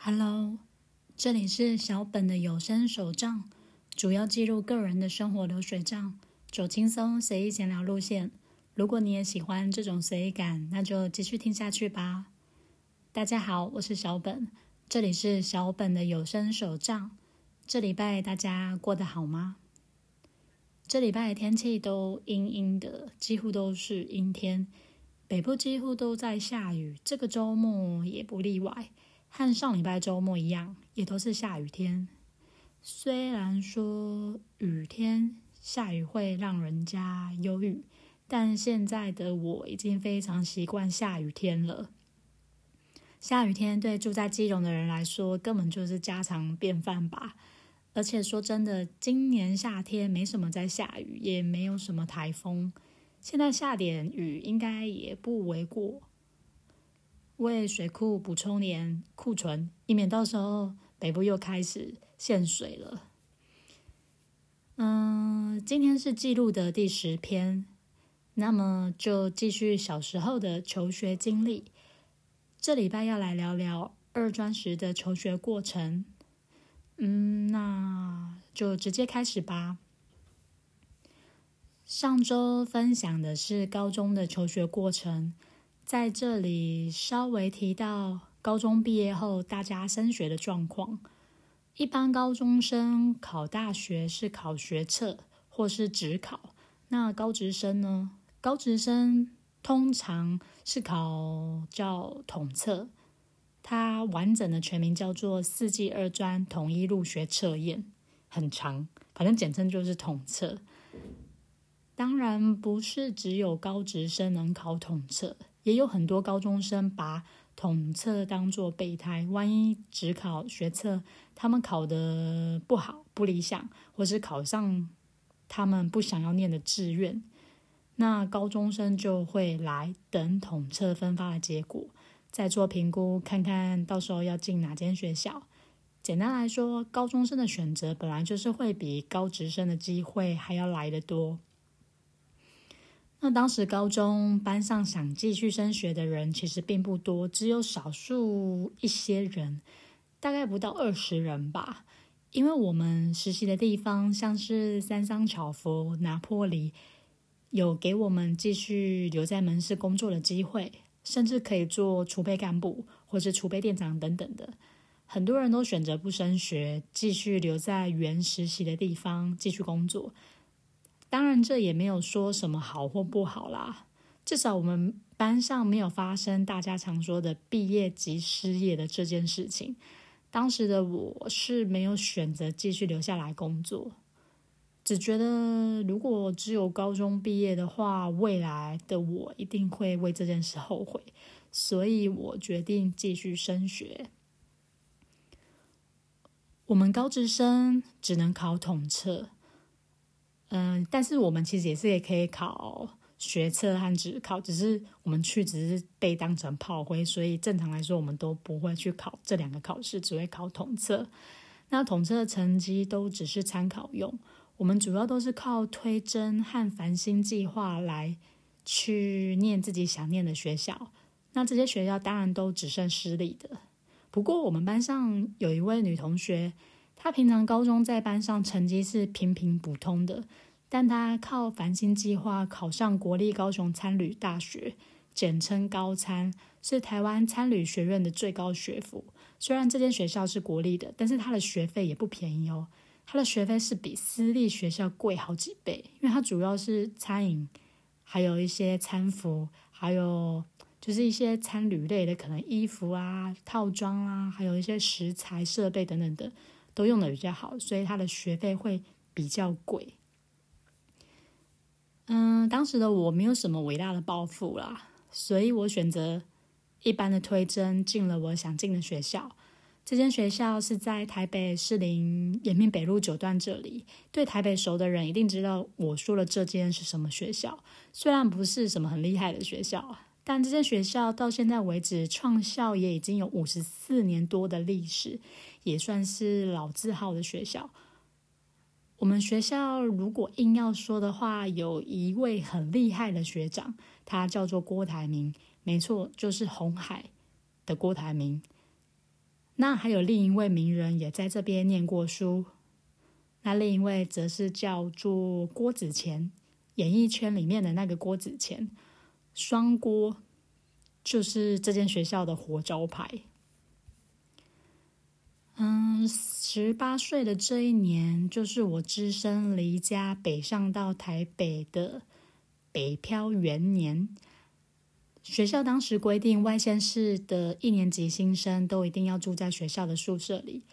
Hello，这里是小本的有声手账，主要记录个人的生活流水账，走轻松随意闲聊路线。如果你也喜欢这种随意感，那就继续听下去吧。大家好，我是小本，这里是小本的有声手账。这礼拜大家过得好吗？这礼拜的天气都阴阴的，几乎都是阴天，北部几乎都在下雨，这个周末也不例外。和上礼拜周末一样，也都是下雨天。虽然说雨天下雨会让人家忧郁，但现在的我已经非常习惯下雨天了。下雨天对住在基隆的人来说，根本就是家常便饭吧。而且说真的，今年夏天没什么在下雨，也没有什么台风，现在下点雨应该也不为过。为水库补充点库存，以免到时候北部又开始限水了。嗯，今天是记录的第十篇，那么就继续小时候的求学经历。这礼拜要来聊聊二专时的求学过程。嗯，那就直接开始吧。上周分享的是高中的求学过程。在这里稍微提到高中毕业后大家升学的状况。一般高中生考大学是考学测或是职考，那高职生呢？高职生通常是考叫统测，它完整的全名叫做四季二专统一入学测验，很长，反正简称就是统测。当然不是只有高职生能考统测。也有很多高中生把统测当做备胎，万一只考学测，他们考的不好、不理想，或是考上他们不想要念的志愿，那高中生就会来等统测分发的结果，再做评估，看看到时候要进哪间学校。简单来说，高中生的选择本来就是会比高职生的机会还要来得多。那当时高中班上想继续升学的人其实并不多，只有少数一些人，大概不到二十人吧。因为我们实习的地方像是三桑巧佛、拿破里，有给我们继续留在门市工作的机会，甚至可以做储备干部或是储备店长等等的。很多人都选择不升学，继续留在原实习的地方继续工作。当然，这也没有说什么好或不好啦。至少我们班上没有发生大家常说的毕业即失业的这件事情。当时的我是没有选择继续留下来工作，只觉得如果只有高中毕业的话，未来的我一定会为这件事后悔。所以我决定继续升学。我们高职生只能考统测。嗯，但是我们其实也是也可以考学测和职考，只是我们去只是被当成炮灰，所以正常来说我们都不会去考这两个考试，只会考统测。那统测的成绩都只是参考用，我们主要都是靠推甄和繁星计划来去念自己想念的学校。那这些学校当然都只剩私立的。不过我们班上有一位女同学。他平常高中在班上成绩是平平普通的，但他靠繁星计划考上国立高雄参旅大学，简称高参，是台湾参旅学院的最高学府。虽然这间学校是国立的，但是他的学费也不便宜哦。他的学费是比私立学校贵好几倍，因为它主要是餐饮，还有一些餐服，还有就是一些餐旅类的，可能衣服啊、套装啊，还有一些食材、设备等等的。都用的比较好，所以他的学费会比较贵。嗯，当时的我没有什么伟大的抱负啦，所以我选择一般的推甄进了我想进的学校。这间学校是在台北士林延平北路九段这里。对台北熟的人一定知道我说的这间是什么学校。虽然不是什么很厉害的学校，但这间学校到现在为止创校也已经有五十四年多的历史。也算是老字号的学校。我们学校如果硬要说的话，有一位很厉害的学长，他叫做郭台铭，没错，就是红海的郭台铭。那还有另一位名人也在这边念过书，那另一位则是叫做郭子乾，演艺圈里面的那个郭子乾，双锅就是这间学校的活招牌。嗯，十八岁的这一年，就是我只身离家北上到台北的北漂元年。学校当时规定，外县市的一年级新生都一定要住在学校的宿舍里。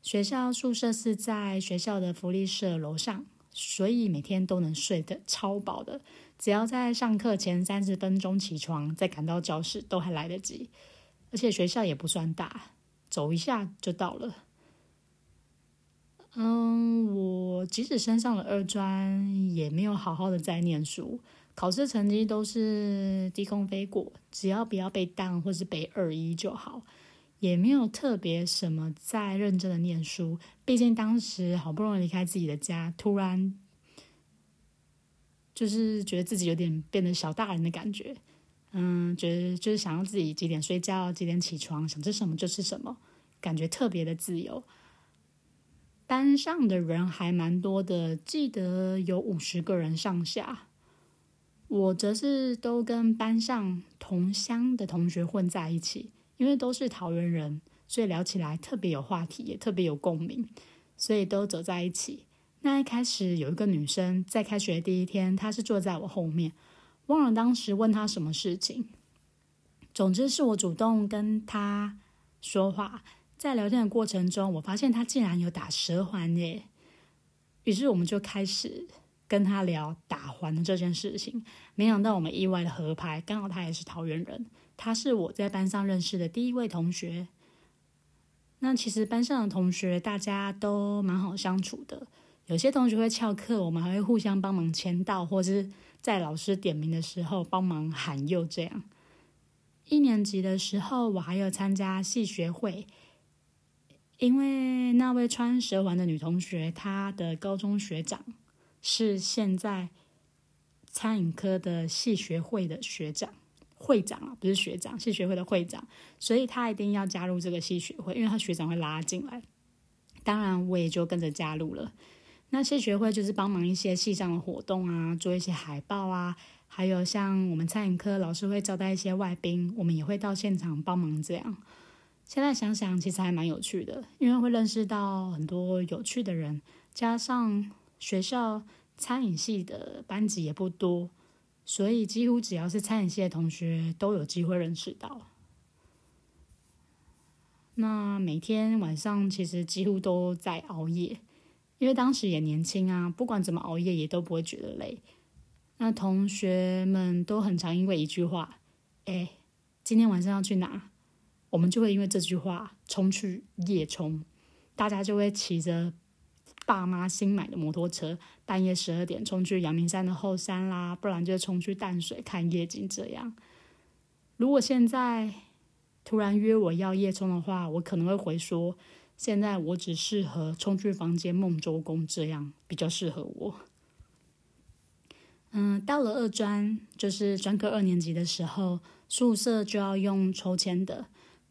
学校宿舍是在学校的福利社楼上，所以每天都能睡得超饱的。只要在上课前三十分钟起床，再赶到教室都还来得及。而且学校也不算大，走一下就到了。嗯，我即使升上了二专，也没有好好的在念书。考试成绩都是低空飞过，只要不要被当或是被二一就好，也没有特别什么在认真的念书。毕竟当时好不容易离开自己的家，突然就是觉得自己有点变得小大人的感觉。嗯，觉得就是想要自己几点睡觉，几点起床，想吃什么就吃什么，感觉特别的自由。班上的人还蛮多的，记得有五十个人上下。我则是都跟班上同乡的同学混在一起，因为都是桃园人，所以聊起来特别有话题，也特别有共鸣，所以都走在一起。那一开始有一个女生在开学第一天，她是坐在我后面，忘了当时问她什么事情。总之是我主动跟她说话，在聊天的过程中，我发现她竟然有打舌环耶，于是我们就开始。跟他聊打环的这件事情，没想到我们意外的合拍，刚好他也是桃园人，他是我在班上认识的第一位同学。那其实班上的同学大家都蛮好相处的，有些同学会翘课，我们还会互相帮忙签到，或是在老师点名的时候帮忙喊又。这样，一年级的时候，我还有参加系学会，因为那位穿蛇环的女同学，她的高中学长。是现在餐饮科的系学会的学长会长啊，不是学长，系学会的会长，所以他一定要加入这个系学会，因为他学长会拉进来。当然，我也就跟着加入了。那系学会就是帮忙一些系上的活动啊，做一些海报啊，还有像我们餐饮科老师会招待一些外宾，我们也会到现场帮忙。这样现在想想，其实还蛮有趣的，因为会认识到很多有趣的人，加上。学校餐饮系的班级也不多，所以几乎只要是餐饮系的同学都有机会认识到。那每天晚上其实几乎都在熬夜，因为当时也年轻啊，不管怎么熬夜也都不会觉得累。那同学们都很常因为一句话：“哎，今天晚上要去哪？”我们就会因为这句话冲去夜冲，大家就会骑着。爸妈新买的摩托车，半夜十二点冲去阳明山的后山啦，不然就冲去淡水看夜景。这样，如果现在突然约我要夜冲的话，我可能会回说：现在我只适合冲去房间梦周公，这样比较适合我。嗯，到了二专，就是专科二年级的时候，宿舍就要用抽签的。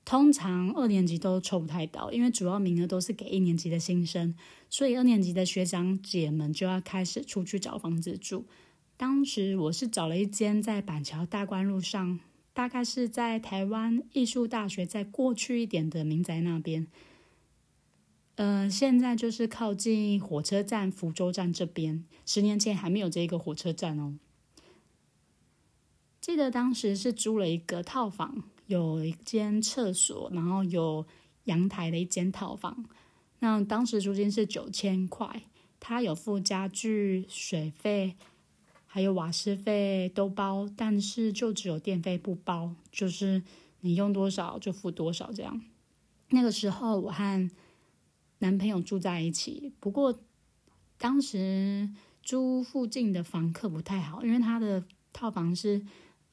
通常二年级都抽不太到，因为主要名额都是给一年级的新生，所以二年级的学长姐们就要开始出去找房子住。当时我是找了一间在板桥大观路上，大概是在台湾艺术大学再过去一点的民宅那边。呃，现在就是靠近火车站福州站这边。十年前还没有这个火车站哦。记得当时是租了一个套房。有一间厕所，然后有阳台的一间套房。那当时租金是九千块，它有附家具、水费，还有瓦斯费都包，但是就只有电费不包，就是你用多少就付多少这样。那个时候我和男朋友住在一起，不过当时租附近的房客不太好，因为他的套房是。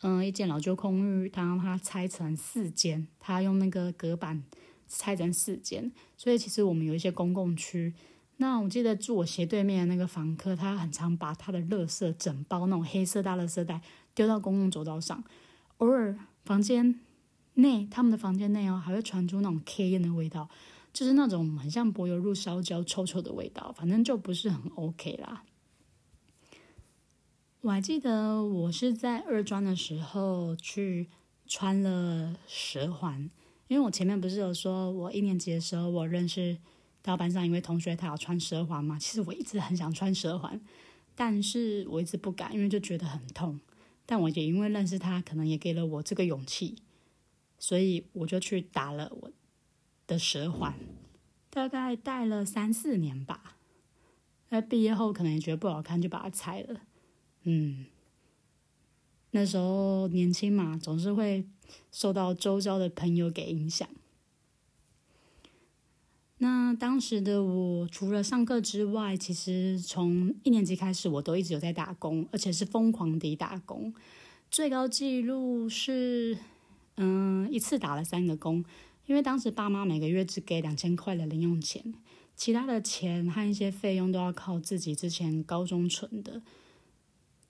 嗯，一间老旧公寓，他让它拆成四间，他用那个隔板拆成四间，所以其实我们有一些公共区。那我记得住我斜对面的那个房客，他很常把他的垃圾整包那种黑色大垃圾袋丢到公共走道上，偶尔房间内他们的房间内哦，还会传出那种 K 烟的味道，就是那种很像柏油路烧焦、臭臭的味道，反正就不是很 OK 啦。我还记得我是在二专的时候去穿了蛇环，因为我前面不是有说我一年级的时候我认识到班上一位同学，他要穿蛇环嘛。其实我一直很想穿蛇环，但是我一直不敢，因为就觉得很痛。但我也因为认识他，可能也给了我这个勇气，所以我就去打了我的蛇环，大概戴了三四年吧。在毕业后可能也觉得不好看，就把它拆了。嗯，那时候年轻嘛，总是会受到周遭的朋友给影响。那当时的我，除了上课之外，其实从一年级开始，我都一直有在打工，而且是疯狂地打工。最高纪录是，嗯，一次打了三个工，因为当时爸妈每个月只给两千块的零用钱，其他的钱和一些费用都要靠自己之前高中存的。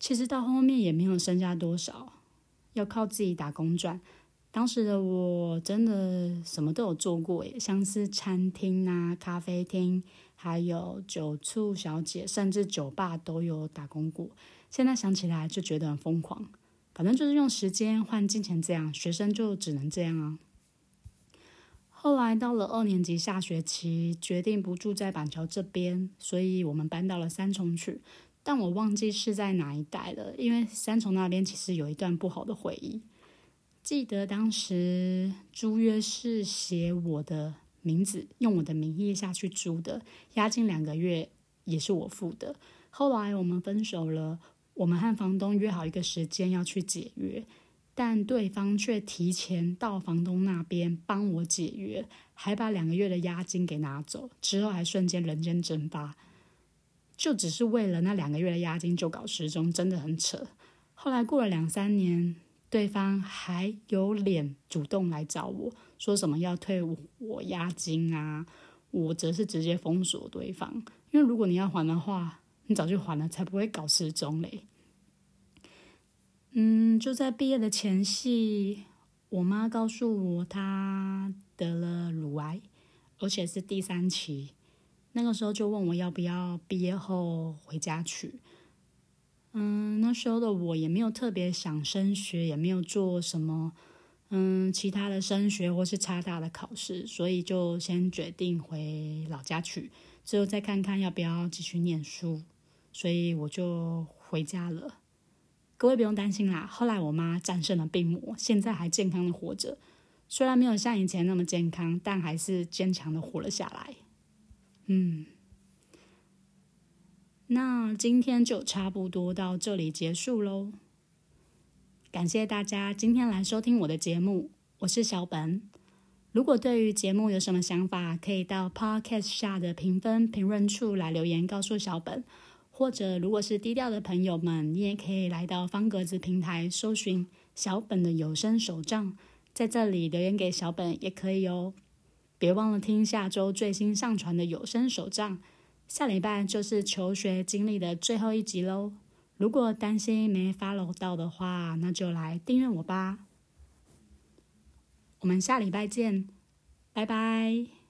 其实到后面也没有剩下多少，要靠自己打工赚。当时的我真的什么都有做过耶，像是餐厅啊、咖啡厅，还有酒醋小姐，甚至酒吧都有打工过。现在想起来就觉得很疯狂，反正就是用时间换金钱，这样学生就只能这样啊。后来到了二年级下学期，决定不住在板桥这边，所以我们搬到了三重去。但我忘记是在哪一带了，因为三重那边其实有一段不好的回忆。记得当时租约是写我的名字，用我的名义下去租的，押金两个月也是我付的。后来我们分手了，我们和房东约好一个时间要去解约，但对方却提前到房东那边帮我解约，还把两个月的押金给拿走，之后还瞬间人间蒸发。就只是为了那两个月的押金就搞失踪，真的很扯。后来过了两三年，对方还有脸主动来找我说什么要退我押金啊？我则是直接封锁对方，因为如果你要还的话，你早就还了，才不会搞失踪嘞。嗯，就在毕业的前夕，我妈告诉我她得了乳癌，而且是第三期。那个时候就问我要不要毕业后回家去。嗯，那时候的我也没有特别想升学，也没有做什么嗯其他的升学或是差大的考试，所以就先决定回老家去，之后再看看要不要继续念书。所以我就回家了。各位不用担心啦，后来我妈战胜了病魔，现在还健康的活着，虽然没有像以前那么健康，但还是坚强的活了下来。嗯，那今天就差不多到这里结束喽。感谢大家今天来收听我的节目，我是小本。如果对于节目有什么想法，可以到 Podcast 下的评分评论处来留言告诉小本，或者如果是低调的朋友们，你也可以来到方格子平台搜寻小本的有声手账，在这里留言给小本也可以哦。别忘了听下周最新上传的有声手账，下礼拜就是求学经历的最后一集喽。如果担心没 follow 到的话，那就来订阅我吧。我们下礼拜见，拜拜。